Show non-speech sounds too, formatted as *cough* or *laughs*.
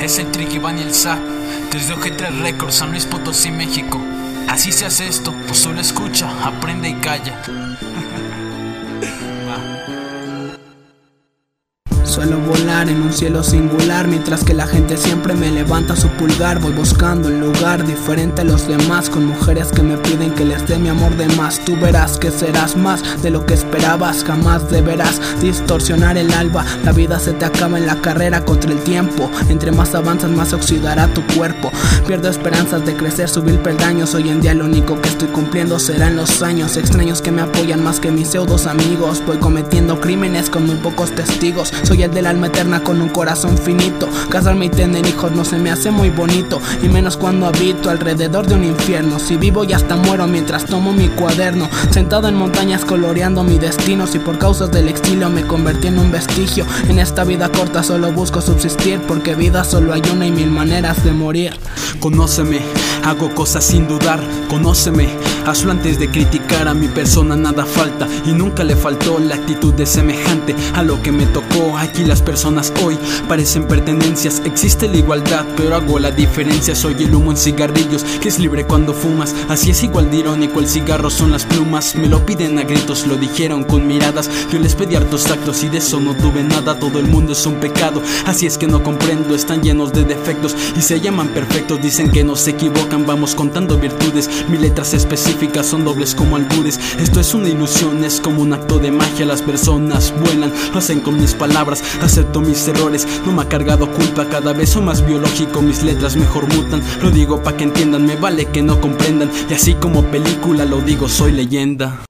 Es el Tricky Van y el Zap, desde OG3 Records, San Luis Potosí, México. Así se hace esto, pues solo escucha, aprende y calla. *laughs* Suelo volar en un cielo singular Mientras que la gente siempre me levanta su pulgar Voy buscando un lugar diferente a los demás Con mujeres que me piden que les dé mi amor de más. Tú verás que serás más de lo que esperabas Jamás deberás distorsionar el alba. La vida se te acaba en la carrera contra el tiempo Entre más avanzas más se oxidará tu cuerpo. Pierdo esperanzas de crecer, subir peldaños Hoy en día lo único que estoy cumpliendo serán los años. Extraños que me apoyan más que mis pseudos amigos Voy cometiendo crímenes con muy pocos testigos. Soy el del alma eterna con un corazón finito. Casarme y tener hijos no se me hace muy bonito, y menos cuando habito alrededor de un infierno. Si vivo y hasta muero mientras tomo mi cuaderno, sentado en montañas coloreando mi destino. Si por causas del exilio me convertí en un vestigio, en esta vida corta solo busco subsistir, porque vida solo hay una y mil maneras de morir. Conóceme, hago cosas sin dudar, conóceme. Hazlo antes de criticar a mi persona, nada falta y nunca le faltó la actitud de semejante a lo que me tocó. Aquí las personas hoy parecen pertenencias, existe la igualdad, pero hago la diferencia. Soy el humo en cigarrillos que es libre cuando fumas. Así es igual de irónico, el cigarro son las plumas. Me lo piden a gritos, lo dijeron con miradas. Yo les pedí hartos actos y de eso no tuve nada. Todo el mundo es un pecado, así es que no comprendo, están llenos de defectos y se llaman perfectos. Dicen que no se equivocan, vamos contando virtudes. Mis letras son dobles como albures. Esto es una ilusión, es como un acto de magia. Las personas vuelan, lo hacen con mis palabras. Acepto mis errores, no me ha cargado culpa. Cada vez soy más biológico, mis letras mejor mutan. Lo digo pa' que entiendan, me vale que no comprendan. Y así como película lo digo, soy leyenda.